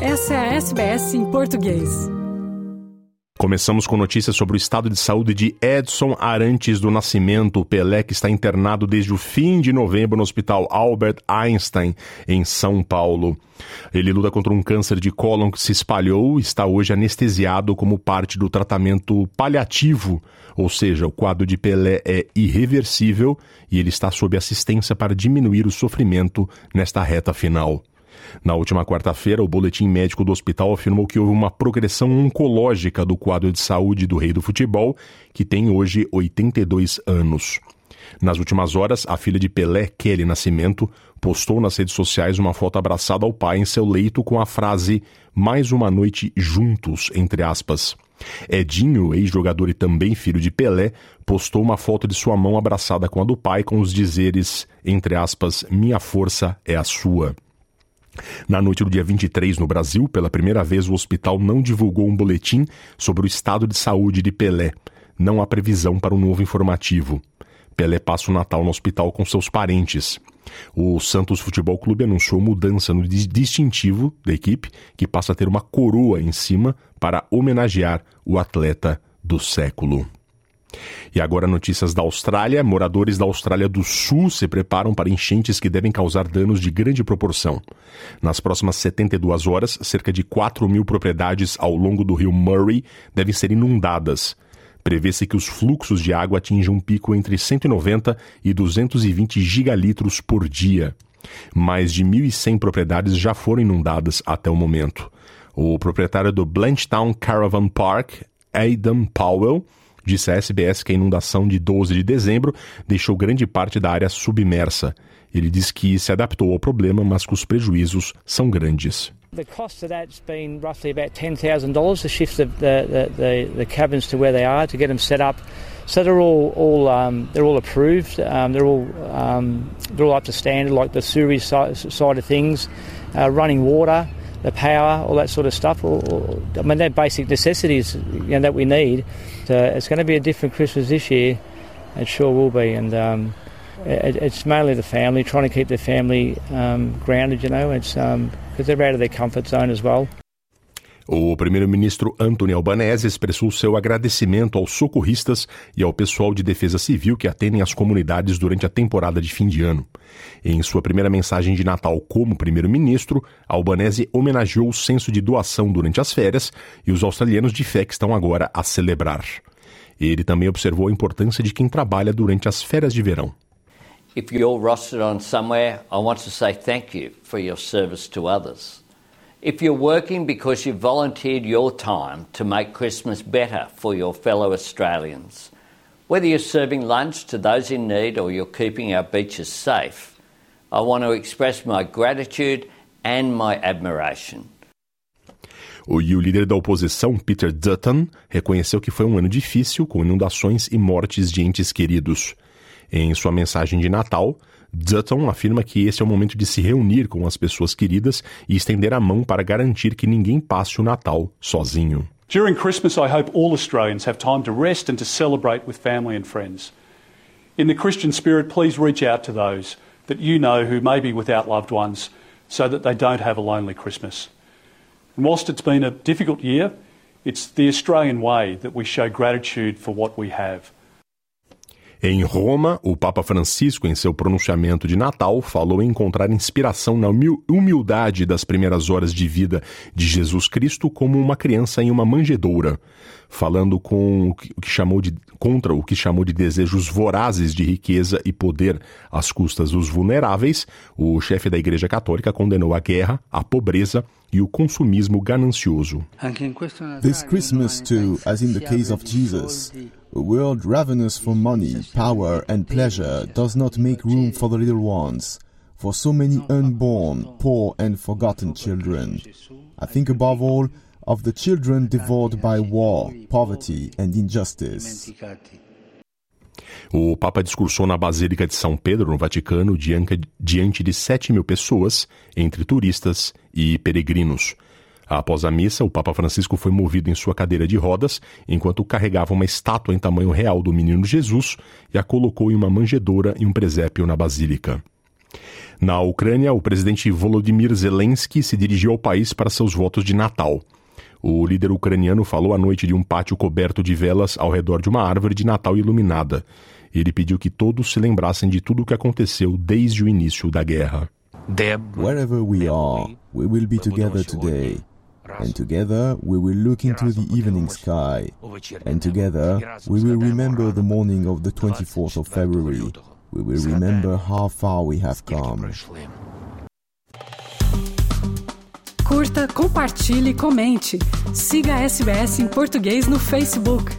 Essa é a SBS em português. Começamos com notícias sobre o estado de saúde de Edson Arantes do Nascimento. Pelé, que está internado desde o fim de novembro no Hospital Albert Einstein, em São Paulo. Ele luta contra um câncer de cólon que se espalhou e está hoje anestesiado como parte do tratamento paliativo, ou seja, o quadro de Pelé é irreversível e ele está sob assistência para diminuir o sofrimento nesta reta final. Na última quarta-feira, o boletim médico do hospital afirmou que houve uma progressão oncológica do quadro de saúde do rei do futebol, que tem hoje 82 anos. Nas últimas horas, a filha de Pelé, Kelly Nascimento, postou nas redes sociais uma foto abraçada ao pai em seu leito com a frase Mais uma noite juntos, entre aspas. Edinho, ex-jogador e também filho de Pelé, postou uma foto de sua mão abraçada com a do pai com os dizeres, entre aspas, Minha força é a sua. Na noite do dia 23, no Brasil, pela primeira vez o hospital não divulgou um boletim sobre o estado de saúde de Pelé. Não há previsão para um novo informativo. Pelé passa o Natal no hospital com seus parentes. O Santos Futebol Clube anunciou mudança no distintivo da equipe, que passa a ter uma coroa em cima para homenagear o atleta do século. E agora notícias da Austrália. Moradores da Austrália do Sul se preparam para enchentes que devem causar danos de grande proporção. Nas próximas 72 horas, cerca de 4 mil propriedades ao longo do rio Murray devem ser inundadas. Prevê-se que os fluxos de água atinjam um pico entre 190 e 220 gigalitros por dia. Mais de 1.100 propriedades já foram inundadas até o momento. O proprietário do Blanchetown Caravan Park, Aidan Powell, Disse à SBS que a inundação de 12 de dezembro deixou grande parte da área submersa. Ele diz que se adaptou ao problema, mas que os prejuízos são grandes. The cost of that's been roughly about $10,000 to shift the, the, the, the, cabins to where they are, to get them set up. So they're all, all um, they're all approved. Um, they're all um, they're all up to standard, like the sewerage side of things, uh, running water, the power, all that sort of stuff. I mean, they're basic necessities you know, that we need. Uh, it's going to be a different Christmas this year. It sure will be, and um, it, it's mainly the family trying to keep the family um, grounded. You know, it's because um, they're out of their comfort zone as well. O primeiro-ministro Anthony Albanese expressou seu agradecimento aos socorristas e ao pessoal de defesa civil que atendem as comunidades durante a temporada de fim de ano. Em sua primeira mensagem de Natal como primeiro-ministro, Albanese homenageou o senso de doação durante as férias e os australianos de fé que estão agora a celebrar. Ele também observou a importância de quem trabalha durante as férias de verão. If you're rostered on somewhere, I want to say thank you for your service to others. If you're working because you've volunteered your time to make Christmas better for your fellow Australians, whether you're serving lunch to those in need or you're keeping our beaches safe, I want to express my gratitude and my admiration. O, e o líder da oposição, Peter Dutton, reconheceu que foi um ano difícil, com inundações e mortes de entes queridos. Em sua mensagem de Natal, Dutton afirma que esse é o momento de se reunir com as pessoas queridas e estender a mão para garantir que ninguém passe o Natal sozinho. During Christmas, I hope all Australians have time to rest and to celebrate with family and friends. In the Christian spirit, please reach out to those that you know who may be without loved ones so that they don't have a lonely Christmas. And whilst it's been a difficult year, it's the Australian way that we show gratitude for what we have. Em Roma, o Papa Francisco, em seu pronunciamento de Natal, falou em encontrar inspiração na humildade das primeiras horas de vida de Jesus Cristo como uma criança em uma manjedoura, falando com o que chamou de, contra o que chamou de desejos vorazes de riqueza e poder às custas dos vulneráveis. O chefe da Igreja Católica condenou a guerra, a pobreza e o consumismo ganancioso. This Christmas too, as in the case of Jesus, a world ravenous for money, power and pleasure does not make room for the little ones, for so many unborn, poor and forgotten children. I think above all of the children devoured by war, poverty and injustice. O Papa discursou na Basílica de São Pedro, no Vaticano, diante de 7 mil pessoas, entre turistas e peregrinos. Após a missa, o Papa Francisco foi movido em sua cadeira de rodas enquanto carregava uma estátua em tamanho real do menino Jesus e a colocou em uma manjedoura e um presépio na Basílica. Na Ucrânia, o presidente Volodymyr Zelensky se dirigiu ao país para seus votos de Natal. O líder ucraniano falou à noite de um pátio coberto de velas ao redor de uma árvore de Natal iluminada. Ele pediu que todos se lembrassem de tudo o que aconteceu desde o início da guerra. Wherever we are, we will be together today. And together we will look into the evening sky. And together we will remember the morning of the 24th of February. We will remember how far we have come. Curta, compartilhe, comente. Siga a SBS em português no Facebook.